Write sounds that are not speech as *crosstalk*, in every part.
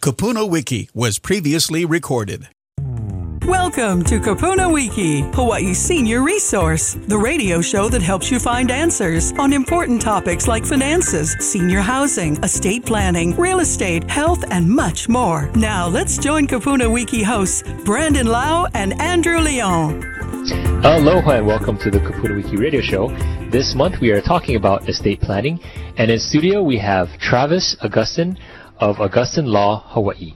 Kupuna Wiki was previously recorded. Welcome to Kupuna Wiki, Hawaii's senior resource, the radio show that helps you find answers on important topics like finances, senior housing, estate planning, real estate, health, and much more. Now, let's join Kupuna Wiki hosts Brandon Lau and Andrew Leon. Aloha and welcome to the Kupuna Wiki radio show. This month we are talking about estate planning, and in studio we have Travis Agustin of Agustin Law, Hawaii.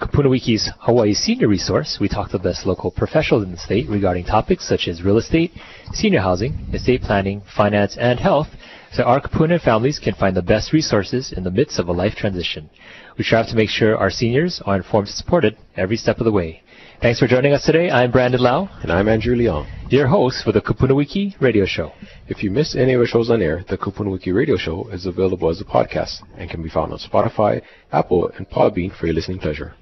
Kupuna Wiki's Hawaii Senior Resource, we talk to the best local professionals in the state regarding topics such as real estate, senior housing, estate planning, finance, and health, so our Kupuna families can find the best resources in the midst of a life transition. We strive to make sure our seniors are informed and supported every step of the way. Thanks for joining us today. I'm Brandon Lau. And I'm Andrew Leong. Your host for the Kupuna Wiki radio show. If you missed any of our shows on air, the Kupuna Wiki radio show is available as a podcast and can be found on Spotify, Apple, and Podbean for your listening pleasure.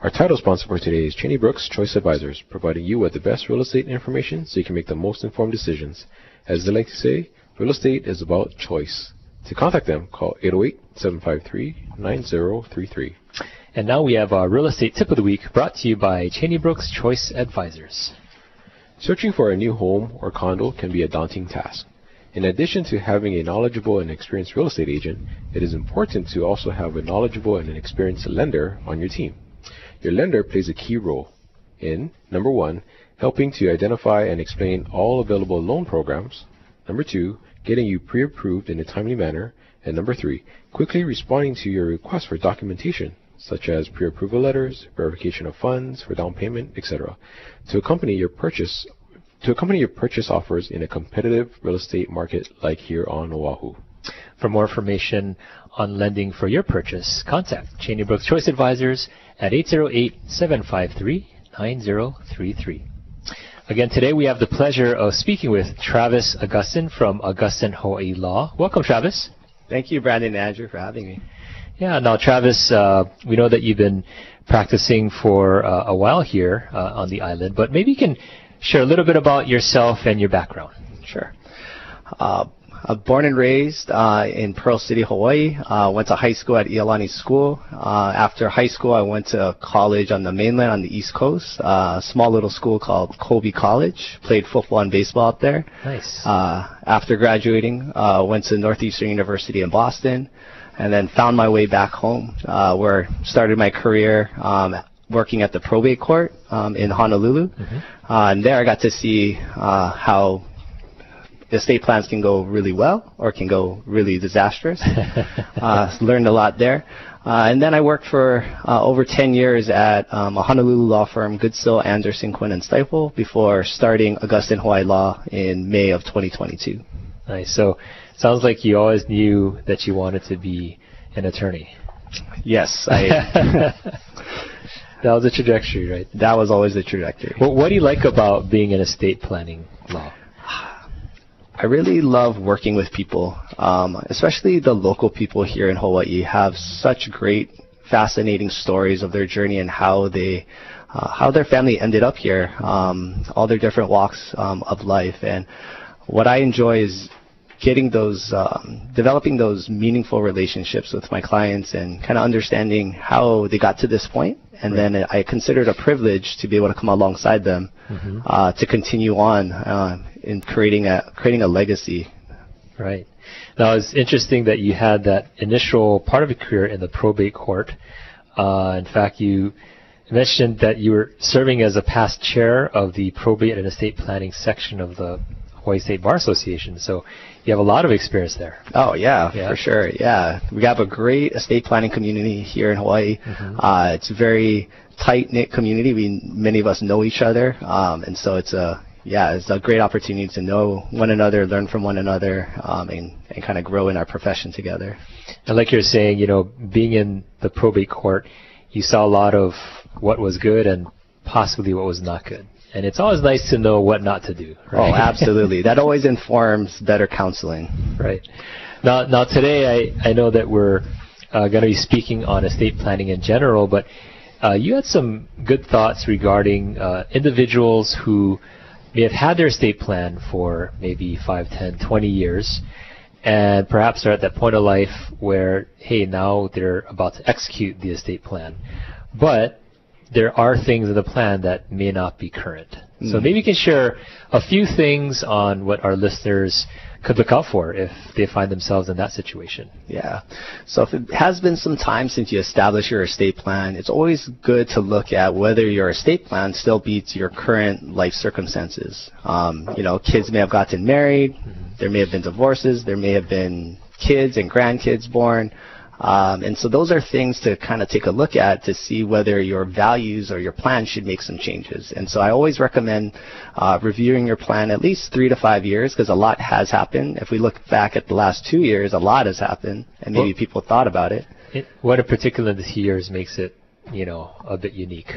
Our title sponsor for today is Cheney Brooks Choice Advisors, providing you with the best real estate information so you can make the most informed decisions. As they like to say, real estate is about choice. To contact them, call 808-753-9033. And now we have our real estate tip of the week brought to you by Cheney Brooks Choice Advisors. Searching for a new home or condo can be a daunting task. In addition to having a knowledgeable and experienced real estate agent, it is important to also have a knowledgeable and an experienced lender on your team. Your lender plays a key role in number one, helping to identify and explain all available loan programs, number two, getting you pre approved in a timely manner, and number three, quickly responding to your request for documentation, such as pre approval letters, verification of funds for down payment, etc., to accompany your purchase to accompany your purchase offers in a competitive real estate market like here on Oahu. For more information on lending for your purchase, contact Cheney Brooks Choice Advisors at 808-753-9033. Again, today we have the pleasure of speaking with Travis Agustin from Agustin Hawaii Law. Welcome, Travis. Thank you, Brandon and Andrew, for having me. Yeah, now, Travis, uh, we know that you've been practicing for uh, a while here uh, on the island, but maybe you can share a little bit about yourself and your background. Sure. Uh, I'm born and raised uh, in Pearl City, Hawaii. Uh, went to high school at Iolani School. Uh, after high school, I went to college on the mainland on the East Coast, uh, a small little school called Colby College. Played football and baseball up there. Nice. Uh, after graduating, uh, went to Northeastern University in Boston, and then found my way back home, uh, where I started my career um, working at the probate court um, in Honolulu. Uh, and there I got to see uh, how estate plans can go really well or can go really disastrous. *laughs* uh, learned a lot there. Uh, and then I worked for uh, over 10 years at um, a Honolulu law firm, Goodsill, Anderson, Quinn, and Stifel, before starting Agustin Hawaii Law in May of 2022. Nice. So, sounds like you always knew that you wanted to be an attorney. Yes, *laughs* I, That was a trajectory, right? that was always the trajectory. What, what do you like about being in estate planning law? I really love working with people, um, especially the local people here in Hawaii have such great, fascinating stories of their journey and how they, uh, how their family ended up here, um, all their different walks um, of life. And what I enjoy is getting those, um, developing those meaningful relationships with my clients and kind of understanding how they got to this point. And then I consider it a privilege to be able to come alongside them uh, to continue on uh, in creating a creating a legacy. Right. Now, it's interesting that you had that initial part of your career in the probate court. Uh, in fact, you mentioned that you were serving as a past chair of the probate and estate planning section of the Hawaii State Bar Association. So you have a lot of experience there. Oh yeah, Yeah. for sure. Yeah, we have a great estate planning community here in Hawaii. Uh, it's a very tight knit community. We many of us know each other, um, and so it's a yeah, it's a great opportunity to know one another, learn from one another, um, and and kind of grow in our profession together. And like you're saying, you know, being in the probate court, you saw a lot of what was good and possibly what was not good. And it's always nice to know what not to do. Oh, absolutely. that always informs better counseling. Right. Now, now today I, I know that we're uh, going to be speaking on estate planning in general, but uh, you had some good thoughts regarding uh, individuals who may have had their estate plan for maybe 5, 10, 20 years, and perhaps they're at that point of life where, hey, now they're about to execute the estate plan. But there are things in the plan that may not be current. Mm. So maybe you can share a few things on what our listeners could look out for if they find themselves in that situation. Yeah. So if it has been some time since you established your estate plan, it's always good to look at whether your estate plan still beats your current life circumstances. Um, you know, kids may have gotten married, mm-hmm. there may have been divorces, there may have been kids and grandkids born. Um, and so those are things to kind of take a look at to see whether your values or your plan should make some changes. And so I always recommend uh, reviewing your plan at least three to five years because a lot has happened. If we look back at the last two years, a lot has happened, and maybe well, people thought about it. it. What in particular the two years makes it, you know, a bit unique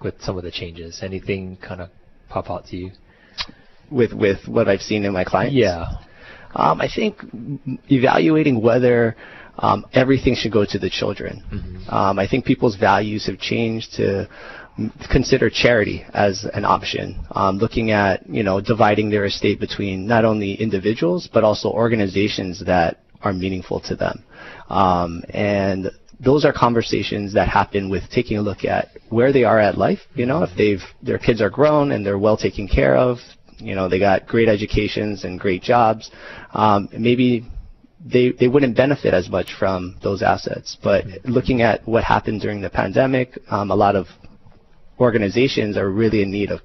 with some of the changes? Anything kind of pop out to you? With with what I've seen in my clients? Yeah. Um, I think evaluating whether um, everything should go to the children. Mm-hmm. Um, I think people's values have changed to consider charity as an option, um, looking at you know dividing their estate between not only individuals but also organizations that are meaningful to them, um, and those are conversations that happen with taking a look at where they are at life. You know, if they've their kids are grown and they're well taken care of, you know, they got great educations and great jobs. Um, maybe they, they wouldn't benefit as much from those assets. But looking at what happened during the pandemic, um, a lot of organizations are really in need of,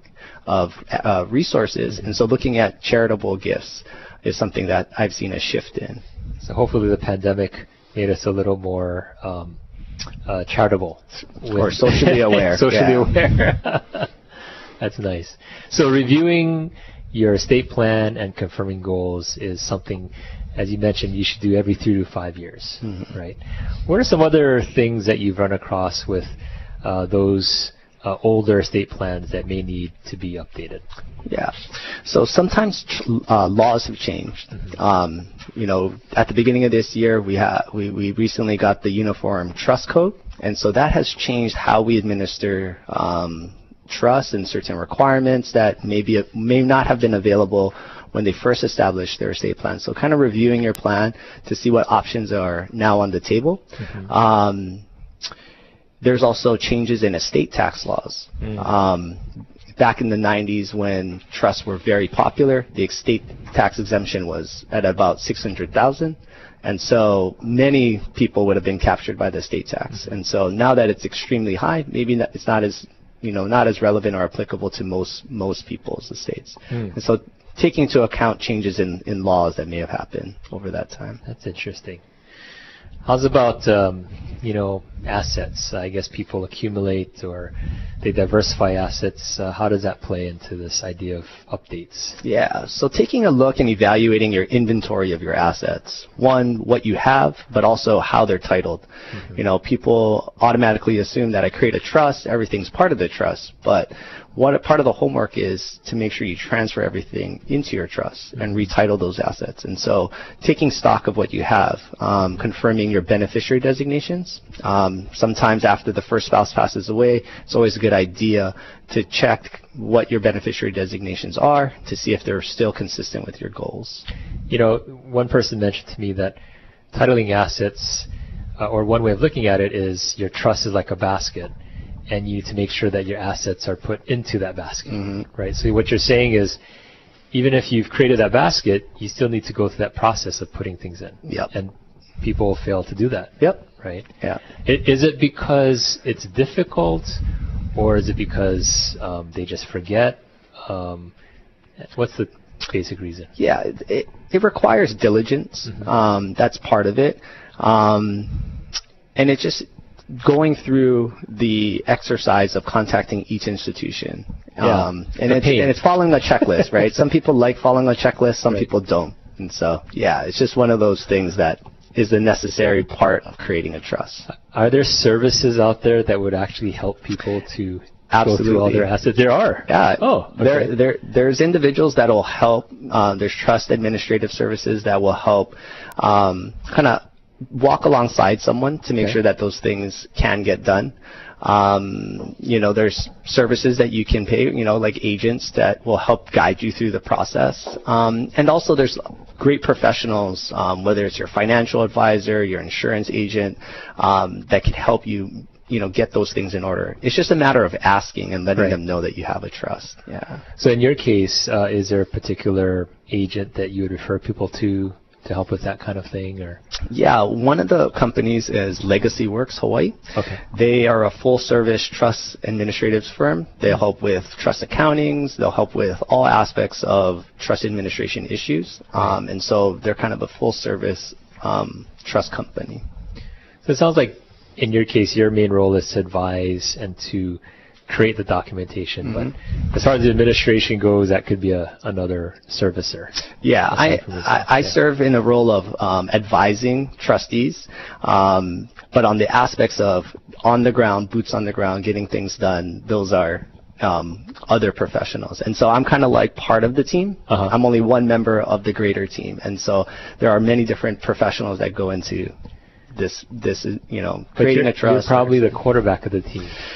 of uh, resources. And so looking at charitable gifts is something that I've seen a shift in. So hopefully the pandemic made us a little more um, uh, charitable. Or socially *laughs* aware. socially aware. *laughs* That's nice. So reviewing your estate plan and confirming goals is something as you mentioned, you should do every three to five years, mm-hmm. right? What are some other things that you've run across with uh, those uh, older estate plans that may need to be updated? Yeah. So sometimes uh, laws have changed. Mm-hmm. Um, you know, at the beginning of this year, we, ha- we, we recently got the Uniform Trust Code, and so that has changed how we administer um, trust and certain requirements that maybe may not have been available when they first established their estate plan. So kind of reviewing your plan to see what options are now on the table. Mm-hmm. Um, there's also changes in estate tax laws. Mm. Um, back in the 90s when trusts were very popular, the estate tax exemption was at about 600,000. And so many people would have been captured by the estate tax. Mm-hmm. And so now that it's extremely high, maybe it's not as you know not as relevant or applicable to most most people's estates. Mm. And so taking into account changes in, in laws that may have happened over that time. That's interesting. How's about um, you know assets? I guess people accumulate or they diversify assets. Uh, how does that play into this idea of updates? Yeah. So taking a look and evaluating your inventory of your assets. One, what you have, but also how they're titled. Mm-hmm. You know, people automatically assume that I create a trust, everything's part of the trust, but what part of the homework is to make sure you transfer everything into your trust and retitle those assets. And so taking stock of what you have, um, confirming your beneficiary designations. Um, sometimes after the first spouse passes away, it's always a good idea to check what your beneficiary designations are to see if they're still consistent with your goals. You know, one person mentioned to me that titling assets, uh, or one way of looking at it is your trust is like a basket and you need to make sure that your assets are put into that basket, mm-hmm. right? So what you're saying is, even if you've created that basket, you still need to go through that process of putting things in. Yep. And people fail to do that. Yep. Right. Yeah. It, is it because it's difficult, or is it because um, they just forget? Um, what's the basic reason? Yeah, it, it requires diligence. Mm-hmm. Um, that's part of it. Um, and it just going through the exercise of contacting each institution. Yeah, um, and, it's, and, it's, following a checklist, right? some people like following a checklist, some right. people don't. And so, yeah, it's just one of those things that is the necessary part of creating a trust. Are there services out there that would actually help people to Absolutely. go through all their assets? There are. Yeah. Oh, okay. there, there, there's individuals that will help. Uh, there's trust administrative services that will help um, kind of walk alongside someone to make Okay. sure that those things can get done. Um, you know, there's services that you can pay, you know, like agents that will help guide you through the process. Um, and also there's great professionals, um, whether it's your financial advisor, your insurance agent, um, that can help you, you know, get those things in order. It's just a matter of asking and letting Right. them know that you have a trust. Yeah. So in your case, uh, is there a particular agent that you would refer people to to help with that kind of thing, or Yeah, one of the companies is Legacy Works Hawaii. okay, They are a full service trust administrative firm. They'll help with trust accountings. They'll help with all aspects of trust administration issues. Um, and so they're kind of a full service um, trust company. so it sounds like in your case, your main role is to advise and to create the documentation. But as far as the administration goes, that could be a, another servicer. Yeah, I, Aside from this, I, I yeah. serve in a role of um, advising trustees, um, but on the aspects of on the ground, boots on the ground, getting things done, those are um, other professionals. And so I'm kind of like part of the team. Uh-huh. I'm only one member of the greater team, and so there are many different professionals that go into this. This is you know But creating you're, a trust. you're probably the quarterback of the team *laughs*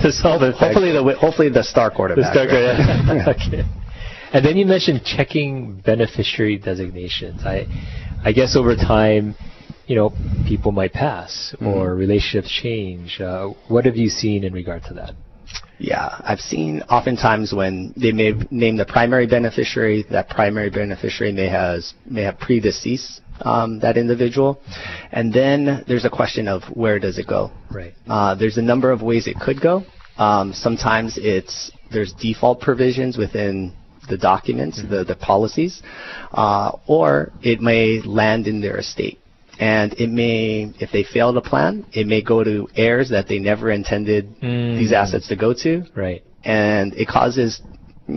to solve it. hopefully the hopefully the star The quarterback. star right? guy. *laughs* okay. And then you mentioned checking beneficiary designations. I, I guess over time, you know, people might pass or relationships change. Uh, what have you seen in regard to that? Yeah, I've seen oftentimes when they may name the primary beneficiary, that primary beneficiary may has may have predeceased um, that individual, and then there's a question of where does it go? Right. Uh, there's a number of ways it could go. Um, sometimes it's there's default provisions within the documents, the the policies, uh, or it may land in their estate. And it may, if they fail to plan, it may go to heirs that they never intended these assets to go to Right. and it causes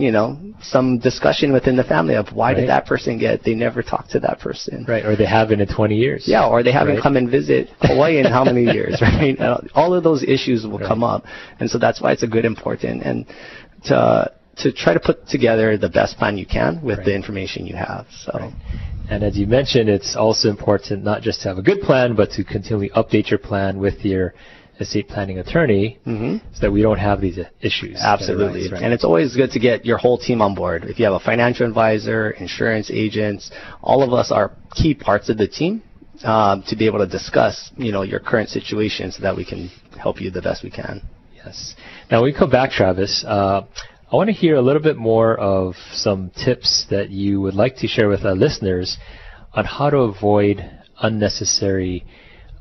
you know some discussion within the family of why Right. did that person get they never talked to that person Right. Or they haven't in 20 years. yeah or they haven't Right. come and visit *laughs* hawaii in how many years right Uh, all of those issues will come up and so that's why it's a good important and to to try to put together the best plan you can with Right. the information you have so And as you mentioned, it's also important not just to have a good plan, but to continually update your plan with your estate planning attorney Mhm. so that we don't have these issues. Absolutely. arise, right? And it's always good to get your whole team on board. If you have a financial advisor, insurance agents, all of us are key parts of the team um, to be able to discuss, you know, your current situation so that we can help you the best we can. Yes. Now, when we come back, Travis, uh, I want to hear a little bit more of some tips that you would like to share with our listeners on how to avoid unnecessary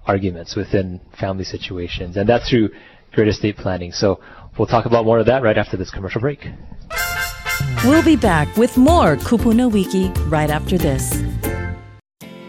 arguments within family situations, and that's through great estate planning. So we'll talk about more of that right after this commercial break. We'll be back with more Kupuna Wiki right after this.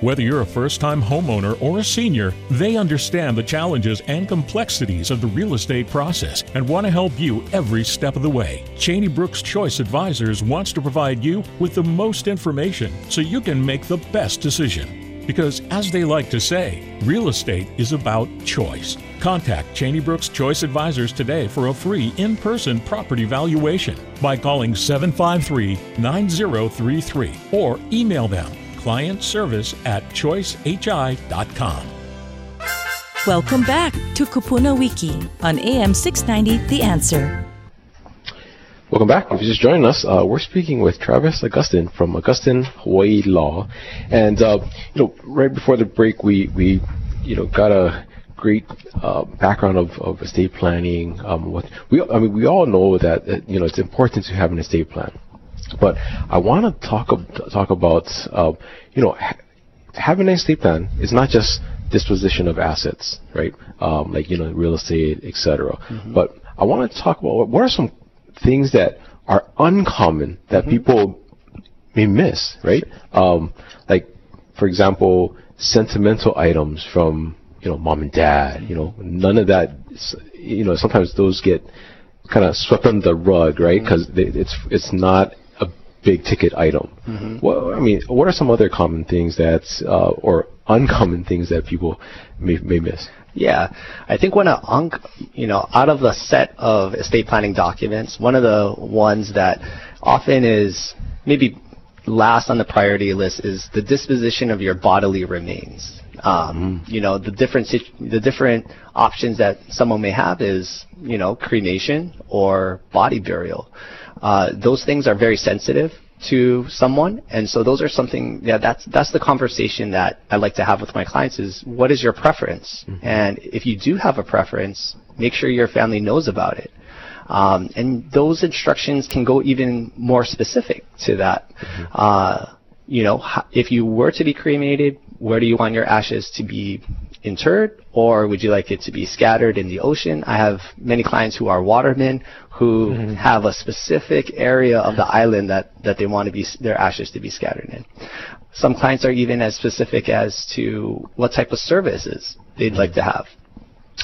Whether you're a first time homeowner or a senior, they understand the challenges and complexities of the real estate process and want to help you every step of the way. Cheney Brooks Choice Advisors wants to provide you with the most information so you can make the best decision. Because, as they like to say, real estate is about choice. Contact Cheney Brooks Choice Advisors today for a free in person property valuation by calling 753 9033 or email them client service at choicehi.com. Welcome back to Kupuna Wiki on AM 690 The Answer. Welcome back. If you're just joining us, uh, we're speaking with Travis Agustin from Agustin Hawaii Law, and uh, you know, right before the break, we we you know got a great uh, background of, of estate planning. Um, what we I mean, we all know that uh, you know it's important to have an estate plan, but I want to talk talk about uh, you know ha- having an estate plan is not just disposition of assets, right? Um, like you know real estate, etc. But I want to talk about what, what are some things that are uncommon that people may miss, right? Um, like, for example, sentimental items from you know, mom and dad. You know, none of that. You know, sometimes those get kind of swept under the rug, right? Because it's it's not a big ticket item. Mm-hmm. Well, I mean, what are some other common things that, uh, or uncommon things that people may, may miss? Yeah, I think when a un- you know out of the set of estate planning documents, one of the ones that often is maybe last on the priority list is the disposition of your bodily remains. Um, You know, the different the different options that someone may have is you know cremation or body burial. Uh, those things are very sensitive to someone, and so those are something. Yeah, that's that's the conversation that I like to have with my clients. Is what is your preference? And if you do have a preference, make sure your family knows about it. Um, and those instructions can go even more specific to that. Uh, you know, if you were to be cremated, where do you want your ashes to be interred, or would you like it to be scattered in the ocean? I have many clients who are watermen who mm-hmm. have a specific area of the island that, that they want to be their ashes to be scattered in. Some clients are even as specific as to what type of services they'd like to have.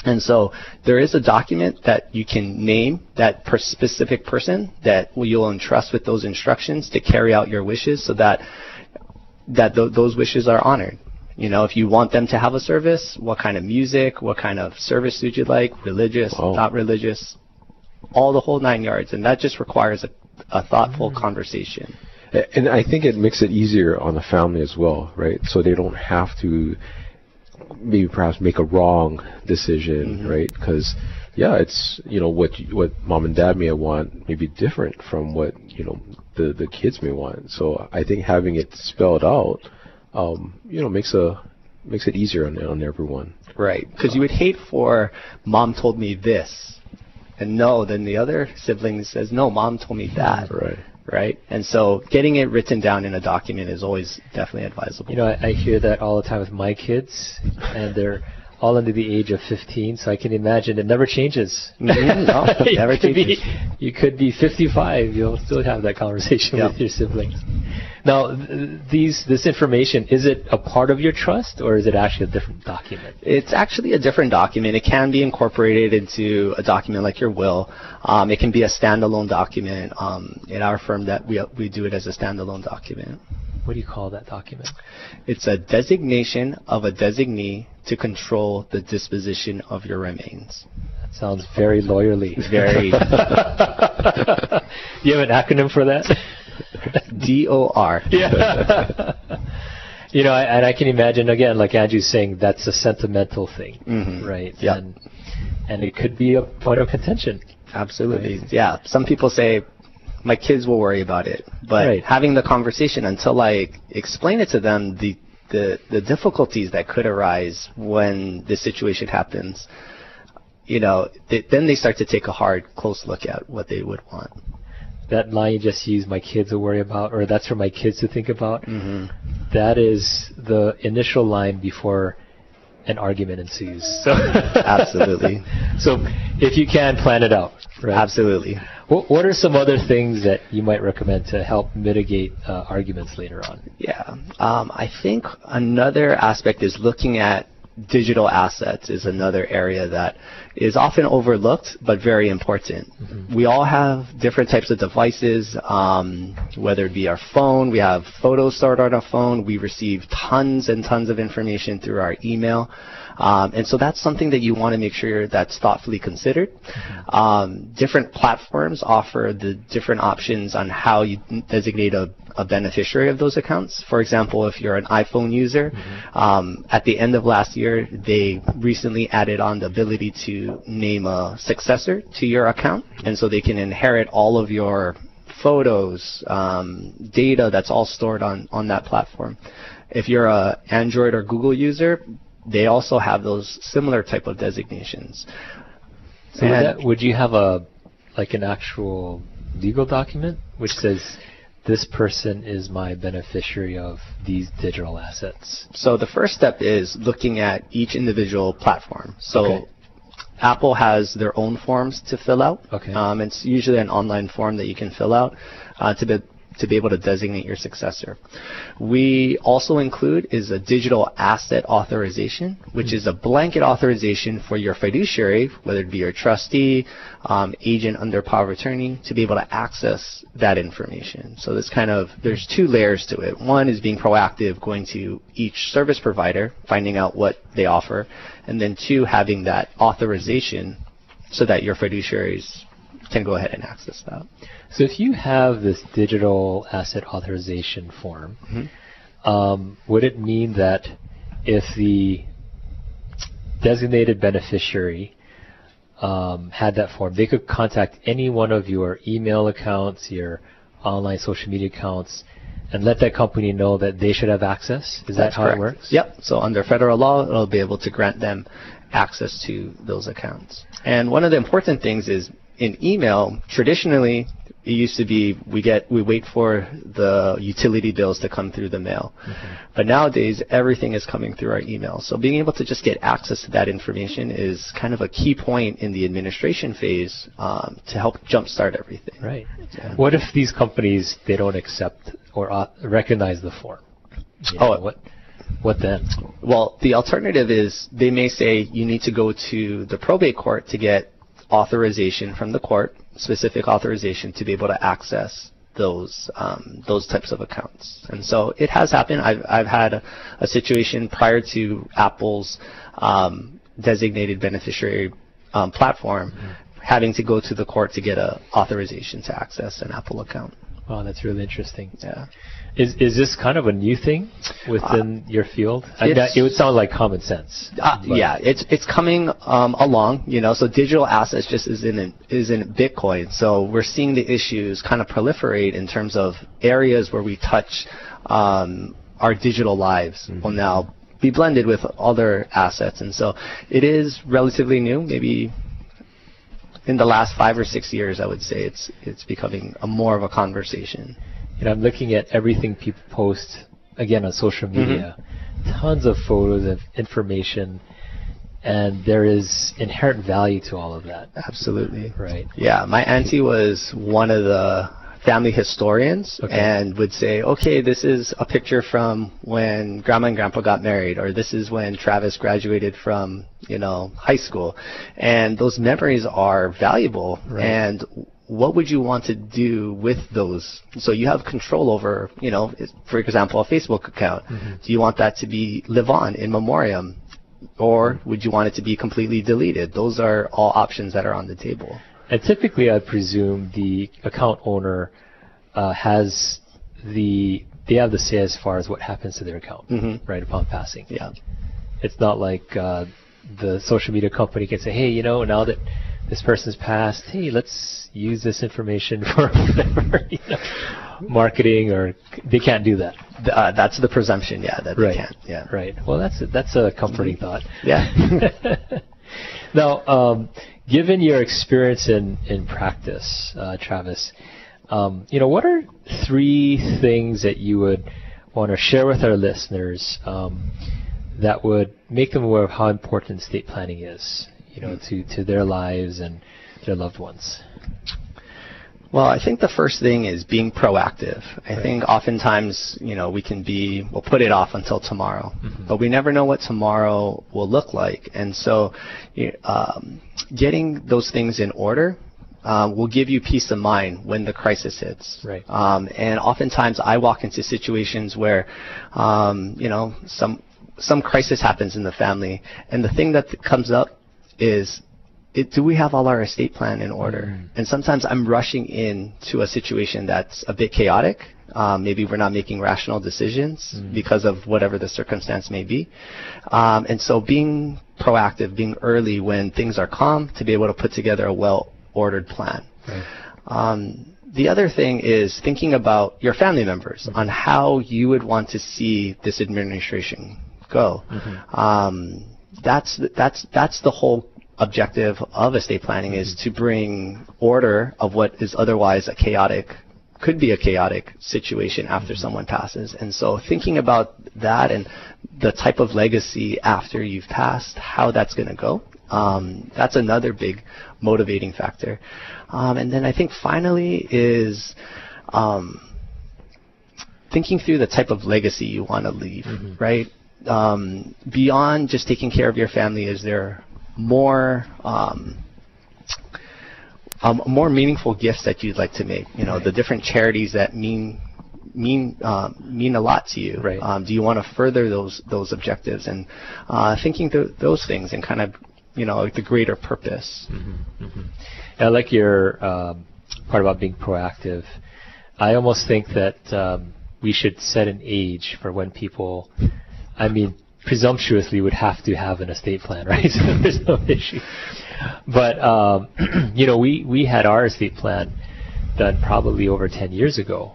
And so there is a document that you can name that per specific person that you'll entrust with those instructions to carry out your wishes so that that th- those wishes are honored. You know, if you want them to have a service, what kind of music, what kind of service would you like, religious, Wow. not religious, all the whole nine yards. And that just requires a, a thoughtful conversation. And I think it makes it easier on the family as well, right? So they don't have to maybe perhaps make a wrong decision, Mm-hmm. right? Because yeah, it's you know what what mom and dad may want may be different from what you know the the kids may want. So I think having it spelled out, um, you know, makes a makes it easier on on everyone. Right. Because you would hate for mom told me this, and no, then the other sibling says, no, mom told me that. Right. Right. And so getting it written down in a document is always definitely advisable. You know, I, I hear that all the time with my kids, and they're all under the age of 15, so I can imagine it never changes. Mhm, no, *laughs* it You never could be- changes. you could be 55, you'll still have that conversation Yeah. with your siblings. Now, th- these this information is it a part of your trust, or is it actually a different document? It's actually a different document. It can be incorporated into a document like your will. Um, it can be a standalone document. Um, in our firm, that we we do it as a standalone document. What do you call that document? It's a designation of a designee to control the disposition of your remains. That sounds very lawyerly. *laughs* Very *laughs* you have an acronym for that? *laughs* D O R. Yeah. you know, I, and I can imagine again, like Andrew's saying, that's a sentimental thing, Mhm. right? Yeah. And, and it could be a point of contention. Absolutely. Yeah. Some people say, my kids will worry about it. But Right. having the conversation until I explain it to them, the, the, the difficulties that could arise when this situation happens, you know, th- then they start to take a hard, close look at what they would want. That line you just used, my kids will worry about, or that's for my kids to think about. hmm That is the initial line before an argument ensues. So *laughs* Absolutely. *laughs* so if you can plan it out, right? Absolutely. What, what are some other things that you might recommend to help mitigate uh, arguments later on? Yeah. Um, I think another aspect is looking at digital assets is another area that is often overlooked but very important. We all have different types of devices, um, whether it be our phone, we have photos stored on our phone, we receive tons and tons of information through our email. Um, and so that's something that you want to make sure that's thoughtfully considered. Um, different platforms offer the different options on how you designate a, a beneficiary of those accounts. For example, if you're an iPhone user, um, at the end of last year, they recently added on the ability to name a successor to your account, and so they can inherit all of your photos, um, data that's all stored on, on that platform. If you're a Android or Google user, they also have those similar type of designations. So would, that, would you have a like an actual legal document which says this person is my beneficiary of these digital assets? So the first step is looking at each individual platform. So Okay. Apple has their own forms to fill out. Okay. Um, it's usually an online form that you can fill out uh, to be to be able to designate your successor. We also include is a digital asset authorization, which is a blanket authorization for your fiduciary, whether it be your trustee, um, agent under power of attorney, to be able to access that information. So this kind of there's two layers to it. One is being proactive, going to each service provider, finding out what they offer, and then two, having that authorization so that your fiduciaries can go ahead and access that. So if you have this digital asset authorization form, Mm-hmm. um, would it mean that if the designated beneficiary um, had that form, they could contact any one of your email accounts, your online social media accounts, and let that company know that they should have access? Is that how correct. it works? Yep. So under federal law, it'll be able to grant them access to those accounts. And one of the important things is in email, traditionally, it used to be we get we wait for the utility bills to come through the mail. But nowadays everything is coming through our email. So being able to just get access to that information is kind of a key point in the administration phase um, to help jumpstart everything. Right. What if these companies they don't accept or au- recognize the form? You Oh. what what then? Well, the alternative is they may say you need to go to the probate court to get authorization from the court, specific authorization to be able to access those um, those types of accounts. And so it has happened. I've I've had a, a situation prior to Apple's um, designated beneficiary um, platform having to go to the court to get a authorization to access an Apple account. Wow, that's really interesting. Yeah. Is is this kind of a new thing within your field? I mean, it would sound like common sense. Uh, yeah, it's it's coming um, along, you know. So digital assets just isn't isn't Bitcoin. So we're seeing the issues kind of proliferate in terms of areas where we touch um, our digital lives will now be blended with other assets, and so it is relatively new. Maybe in the last five or six years, I would say it's it's becoming a more of a conversation. And I'm looking at everything people post again on social Mm-hmm. media. Tons of photos of information, and there is inherent value to all of that. Absolutely. Right. Yeah, my auntie was one of the family historians Okay. and would say, okay, this is a picture from when grandma and grandpa got married, or this is when Travis graduated from, you know, high school. And those memories are valuable. Right. And what would you want to do with those? So you have control over, you know, for example, a Facebook account. Mm-hmm. Do you want that to be live on in memoriam? Or would you want it to be completely deleted? Those are all options that are on the table. And typically, I presume the account owner uh, has the they have the say as far as what happens to their account Mhm. right upon passing. Yeah. It's not like uh, the social media company can say, hey, you know, now that this person's past. hey, let's use this information *laughs* for whatever, you know, marketing or they can't do that. Th- Uh, that's the presumption, yeah, that Right. they can't. Yeah. Right. Well, that's a, that's a comforting thought. Yeah. *laughs* now, um, given your experience in in practice, uh, Travis, um, you know, what are three things that you would want to share with our listeners um, that would make them aware of how important estate planning is, you know, to to their lives and their loved ones? Well, I think the first thing is being proactive. I Right. think oftentimes, you know, we can be, we'll put it off until tomorrow, but we never know what tomorrow will look like. And so, um, getting those things in order uh, will give you peace of mind when the crisis hits. Right. Um, and oftentimes, I walk into situations where, um, you know, some some crisis happens in the family, and the thing that comes up is it, do we have all our estate plan in order? And sometimes I'm rushing in to a situation that's a bit chaotic. Um, maybe we're not making rational decisions because of whatever the circumstance may be. Um, and so being proactive, being early when things are calm to be able to put together a well-ordered plan. Um, the other thing is thinking about your family members on how you would want to see this administration go. Um, that's that's that's the whole objective of estate planning is to bring order of what is otherwise a chaotic could be a chaotic situation after someone passes. And so thinking about that and the type of legacy after you've passed, how that's going to go, um, that's another big motivating factor. Um, and then I think finally is um, thinking through the type of legacy you want to leave, right? Um, beyond just taking care of your family, is there more um, um, more meaningful gifts that you'd like to make? You know, the different charities that mean mean um, mean a lot to you. Right. Um, do you want to further those those objectives and uh, thinking through those things and kind of you know like the greater purpose. I like your um, part about being proactive. I almost think that um, we should set an age for when people, I mean, presumptuously would have to have an estate plan, right? *laughs* so there's no issue. But um, *clears throat* you know, we we had our estate plan done probably over 10 years ago,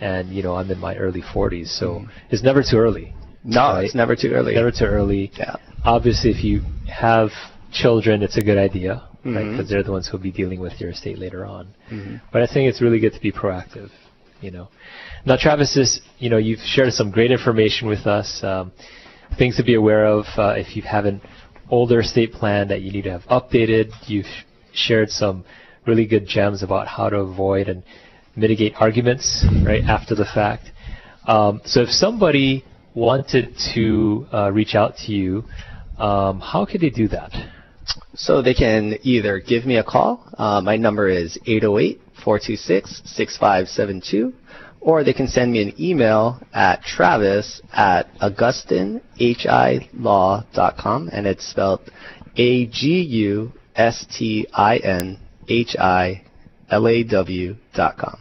and you know, I'm in my early 40s, so it's never too early. No, Right. it's never too early. Never too early. Yeah. Obviously, if you have children, it's a good idea, right? Mhm. Because they're the ones who'll be dealing with your estate later on. Mhm. But I think it's really good to be proactive, you know. Now, Travis, is, you know, you've shared some great information with us, um, things to be aware of uh, if you have an older estate plan that you need to have updated. You've shared some really good gems about how to avoid and mitigate arguments, right, after the fact. Um, so if somebody wanted to uh, reach out to you, um, how could they do that? So they can either give me a call. Uh, my number is 808-426-6572. Or they can send me an email at travis at agustinhilaw.com. And it's spelled A-G-U-S-T-I-N-H-I-L-A-W dot com.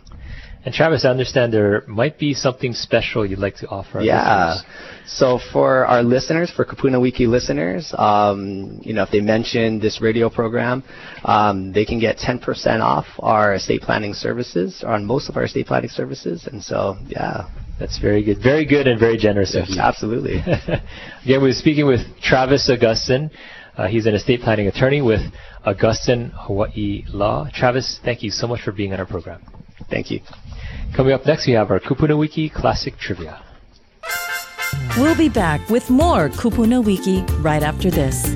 And Travis, I understand there might be something special you'd like to offer. Yeah. listeners. So for our listeners, for Kupuna Wiki listeners, um, you know, if they mention this radio program, um, they can get 10% off our estate planning services, on most of our estate planning services. And so, yeah, That's very good. Very good and very generous of you. absolutely. *laughs* Again, we're speaking with Travis Agustin. Uh, he's an estate planning attorney with Agustin Hawaii Law. Travis, thank you so much for being on our program. Thank you. Coming up next, we have our Kupuna Wiki Classic Trivia. We'll be back with more Kupuna Wiki right after this.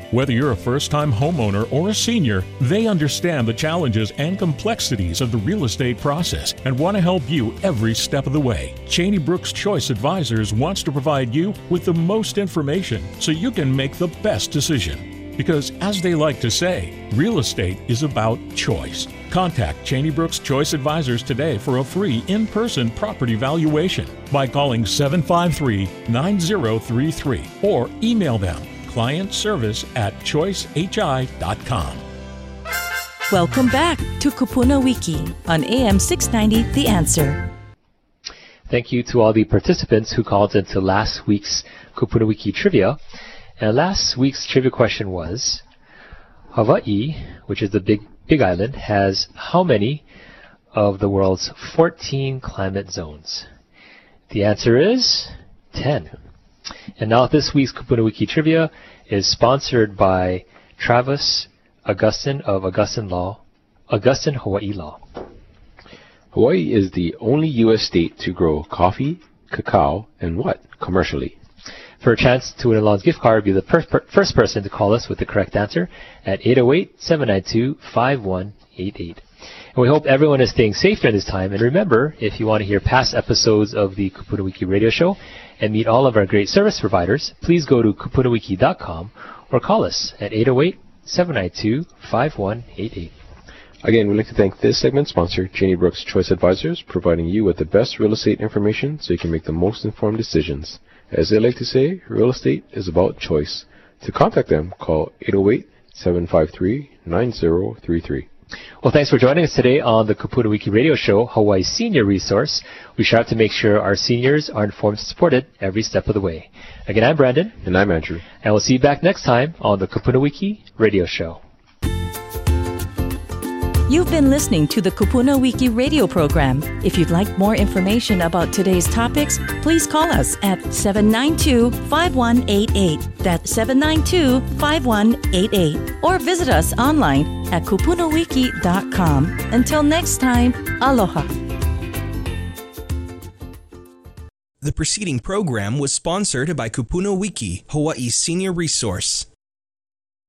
Whether you're a first time homeowner or a senior, they understand the challenges and complexities of the real estate process and want to help you every step of the way. Cheney Brooks Choice Advisors wants to provide you with the most information so you can make the best decision. Because, as they like to say, real estate is about choice. Contact Cheney Brooks Choice Advisors today for a free in person property valuation by calling 753 9033 or email them client service at choicehi.com. Welcome back to Kupuna Wiki on AM 690 The Answer. Thank you to all the participants who called into last week's Kupuna Wiki trivia. And last week's trivia question was Hawaii, which is the big big island, has how many of the world's 14 climate zones? The answer is 10. And now this week's Kupuna Wiki trivia is sponsored by Travis Agustin of Agustin Law, Agustin Hawaii Law. Hawaii is the only U.S. state to grow coffee, cacao, and what commercially? For a chance to win a Longs gift card, be the per- per- first person to call us with the correct answer at 808-792-5188. And we hope everyone is staying safe during this time. And remember, if you want to hear past episodes of the Kupuna Wiki radio show and meet all of our great service providers, please go to kupunawiki.com or call us at 808-792-5188. Again, we'd like to thank this segment sponsor, Cheney Brooks Choice Advisors, providing you with the best real estate information so you can make the most informed decisions. As they like to say, real estate is about choice. To contact them, call 808-753-9033. Well, thanks for joining us today on the Kupuna Wiki radio show, Hawaii's senior resource. We strive to make sure our seniors are informed and supported every step of the way. Again, I'm Brandon, And I'm Andrew. and we'll see you back next time on the Kupuna Wiki radio show. You've been listening to the Kupuna Wiki radio program. If you'd like more information about today's topics, please call us at 792 5188. That's 792 5188. Or visit us online at kupunawiki.com. Until next time, aloha. The preceding program was sponsored by Kupuna Wiki, Hawaii's senior resource.